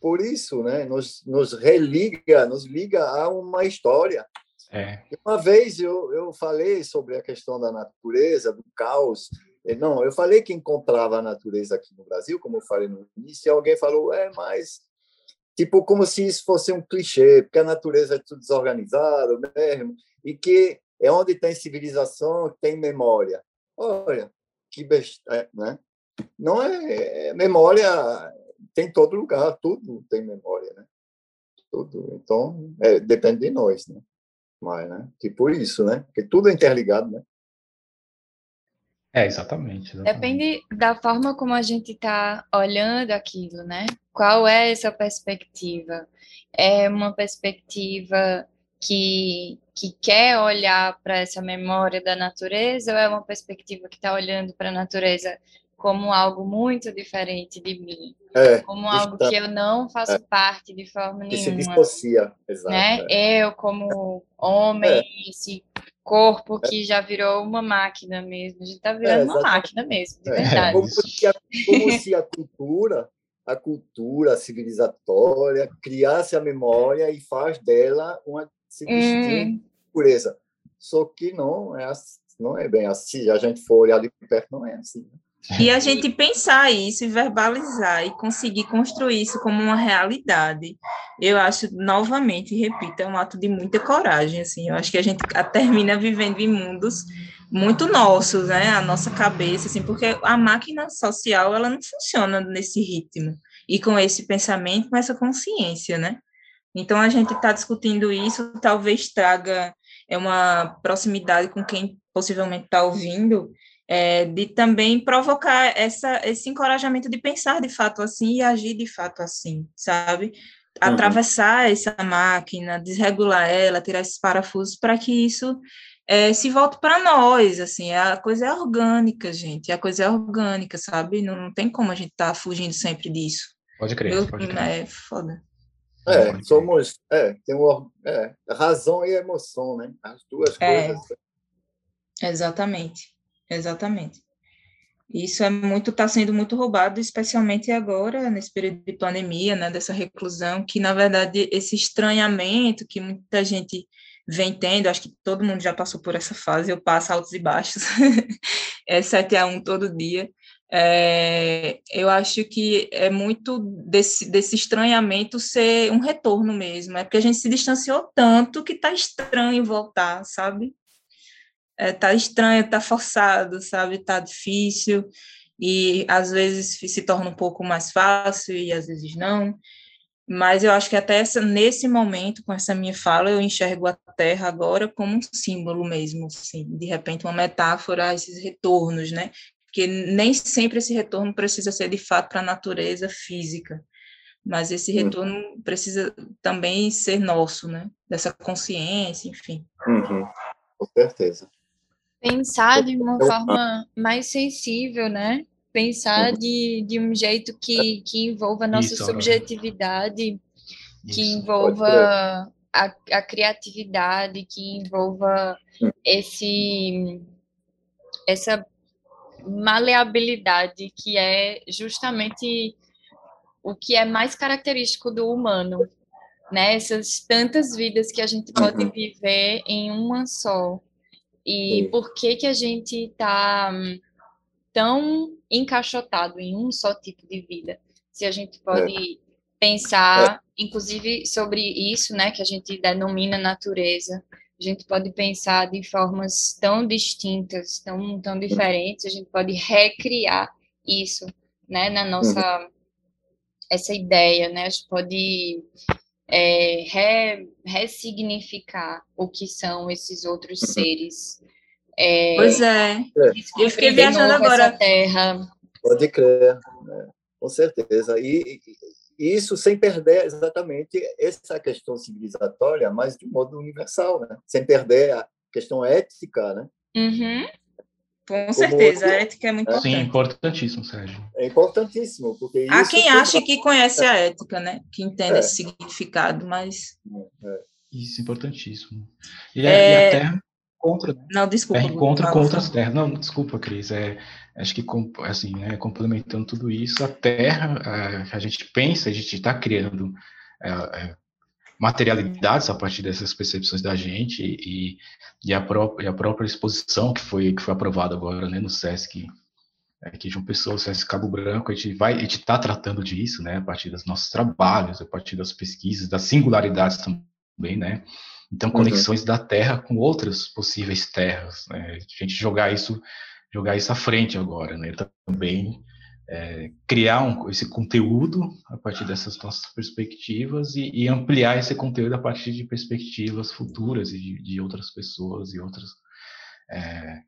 por isso, né? Nos, nos religa, nos liga a uma história. É. Uma vez eu, eu falei sobre a questão da natureza, do caos. Não, eu falei que encontrava a natureza aqui no Brasil, como eu falei no início, e alguém falou, é, mas tipo como se isso fosse um clichê, porque a natureza é tudo desorganizado mesmo, e que é onde tem civilização, tem memória. Olha, que besteira, né? Não é, é memória, tem todo lugar, tudo tem memória, né? Tudo. Então, é, depende de nós, né? Mas, né? Tipo isso, né? Porque tudo é interligado, né? É, exatamente, exatamente. Depende da forma como a gente está olhando aquilo, né? Qual é essa perspectiva? É uma perspectiva que, que quer olhar para essa memória da natureza ou é uma perspectiva que está olhando para a natureza como algo muito diferente de mim? É, como algo que eu não faço é, parte de forma que nenhuma. se dissocia, exato. Né? É. Eu, como homem, é. esse corpo que já virou uma máquina mesmo. A gente está virando uma máquina mesmo, de verdade. Como se, a, como se a cultura a cultura civilizatória criasse a memória e faz dela uma se hum. Pureza. Só que não é não é bem assim. A gente for olhar de perto, não é assim. Né? E a gente pensar isso e verbalizar e conseguir construir isso como uma realidade, eu acho, novamente, repito, é um ato de muita coragem, assim, eu acho que a gente termina vivendo em mundos muito nossos, né, a nossa cabeça, assim, porque a máquina social, ela não funciona nesse ritmo, e com esse pensamento, com essa consciência, né, então a gente está discutindo isso, talvez traga é uma proximidade com quem possivelmente está ouvindo, é, de também provocar essa, esse encorajamento de pensar de fato assim e agir de fato assim, sabe? Uhum. Atravessar essa máquina, desregular ela, tirar esses parafusos para que isso é, se volte para nós, assim, a coisa é orgânica, gente, a coisa é orgânica, sabe? Não, não tem como a gente estar tá fugindo sempre disso. Pode crer, Eu, pode crer. É foda. É, somos, é, tem uma, é, razão e emoção, né? As duas é, coisas. Exatamente. Exatamente. Isso é muito, está sendo muito roubado, especialmente agora, nesse período de pandemia, né, dessa reclusão, que, na verdade, esse estranhamento que muita gente vem tendo, acho que todo mundo já passou por essa fase, eu passo altos e baixos, é 7 a 1 todo dia, é, eu acho que é muito desse, desse estranhamento ser um retorno mesmo, é porque a gente se distanciou tanto que está estranho voltar, sabe? é, tá estranho, tá forçado, sabe? Tá difícil e às vezes se torna um pouco mais fácil e às vezes não. Mas eu acho que até essa, nesse momento, com essa minha fala, eu enxergo a Terra agora como um símbolo mesmo, assim, de repente uma metáfora a esses retornos, né? Porque nem sempre esse retorno precisa ser de fato para a natureza física, mas esse uhum. retorno uhum. precisa também ser nosso, né? Dessa consciência, enfim. Uhum. Com certeza pensar de uma forma mais sensível, né? Pensar de, de um jeito que, que envolva a nossa Isso, subjetividade, Isso. que envolva a, a criatividade, que envolva hum. esse essa maleabilidade que é justamente o que é mais característico do humano, né? Essas tantas vidas que a gente pode uhum. viver em uma só. E Sim. por que que a gente está hum, tão encaixotado em um só tipo de vida? Se a gente pode é. pensar, é. inclusive, sobre isso, né, que a gente denomina natureza, a gente pode pensar de formas tão distintas, tão, tão diferentes, a gente pode recriar isso, né, na nossa, essa ideia, né, a gente pode é, re, ressignificar o que são esses outros uhum. seres. É, pois é. Eu fiquei viajando agora. Terra. Pode crer, né? com certeza. E, e, isso sem perder exatamente essa questão civilizatória, mas de modo universal, né? sem perder a questão ética, né? Uhum. Com certeza, a ética é muito é. importante. Sim, importantíssimo, Sérgio. É importantíssimo, porque Há quem acha que conhece a ética, né? Que entende é. esse significado, mas... É. Isso, importantíssimo. E, a, e a é. Terra contra... Né? Não, desculpa. Terra encontra com outras terras. Não, desculpa, Cris. É, acho que, assim, né, complementando tudo isso, a Terra, a, a gente pensa, a gente está criando é, é, materialidades a partir dessas percepções da gente e, e, a, própria, e a própria exposição que foi, que foi aprovada agora né, no SESC aqui de uma pessoa, esse Cabo Branco, a gente vai, a gente está tratando disso, né, a partir dos nossos trabalhos, a partir das pesquisas, das singularidades também, né, então uhum. conexões uhum. da Terra com outras possíveis terras, né, a gente jogar isso, jogar isso à frente agora, né, também é, criar um, esse conteúdo a partir dessas nossas perspectivas e, e, ampliar esse conteúdo a partir de perspectivas futuras e de, de outras pessoas e outras é,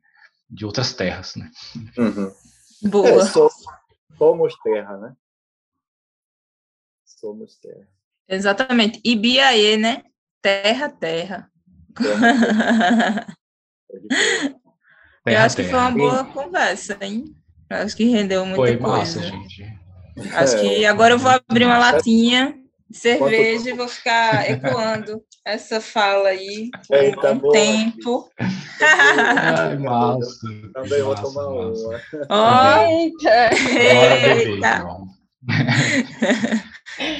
de outras terras, né? Uhum. Boa. É, somos terra, né? Somos terra. Exatamente. E Biaê, né? Terra, terra. terra. Eu acho que foi uma boa conversa, hein? Acho que rendeu muita Foi coisa. Massa, gente. Acho que agora eu vou abrir uma latinha de cerveja e vou ficar ecoando essa fala aí por Eita, um boa. tempo. Ai, massa. Também vou tomar uma. Oh, eita! eita.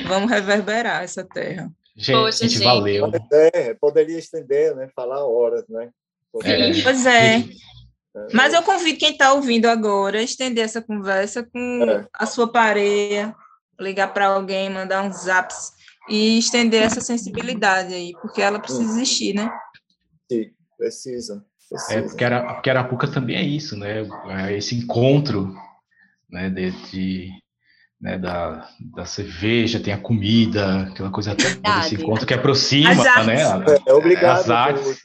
Vamos reverberar essa terra. Gente, Poxa, gente, valeu. É, poderia estender, né? Falar horas, né? Poderia. Pois é. Mas eu convido quem está ouvindo agora a estender essa conversa com é. a sua pareia, ligar para alguém, mandar uns zaps e estender essa sensibilidade aí, porque ela precisa hum. existir, né? Sim, precisa. precisa. É, porque, a, porque Arapuca também é isso, né? É esse encontro né, de, de né, da, da cerveja, tem a comida, aquela coisa desse encontro que aproxima, né? É, obrigado. As artes.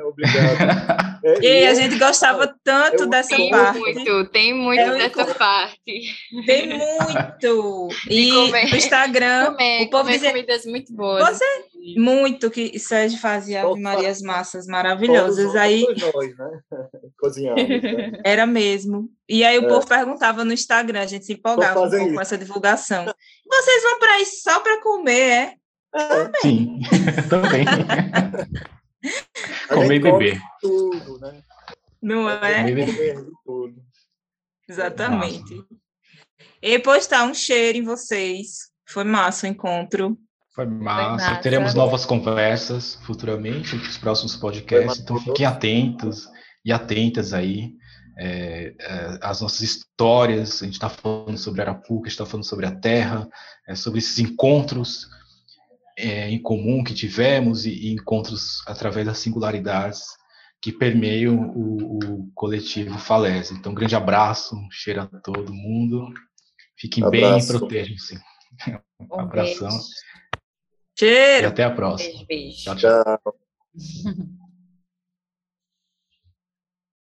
Obrigado. É, e a gente gostava tanto dessa tem parte. Muito, tem muito é dessa parte. Tem muito. E comer, Instagram, comer, o povo comer dizia, comidas muito boas. Você, muito que Sérgio fazia Ave Marias massas maravilhosas. Todos, aí nós, né? Cozinhamos, né? Era mesmo. E aí o é. povo perguntava no Instagram, a gente se empolgava um pouco com essa divulgação. Vocês vão para isso só para comer, é? é. Sim, também. Comer e beber. Tudo, né? Não é? Comer tudo. Exatamente. Massa. E postar um cheiro em vocês. Foi massa o encontro. Foi massa. Foi massa. Teremos novas conversas futuramente nos próximos podcasts. Então fiquem atentos e atentas aí. É, é, as nossas histórias, a gente está falando sobre Arapuca, a gente está falando sobre a terra, é, sobre esses encontros é, em comum que tivemos e, e, encontros através das singularidades que permeiam o, o coletivo Falese. Então, um grande abraço, um cheiro a todo mundo. Fiquem abraço. bem e protejam-se. Um, um abração. Cheiro. E até a próxima. Beijo, beijo. tchau. tchau.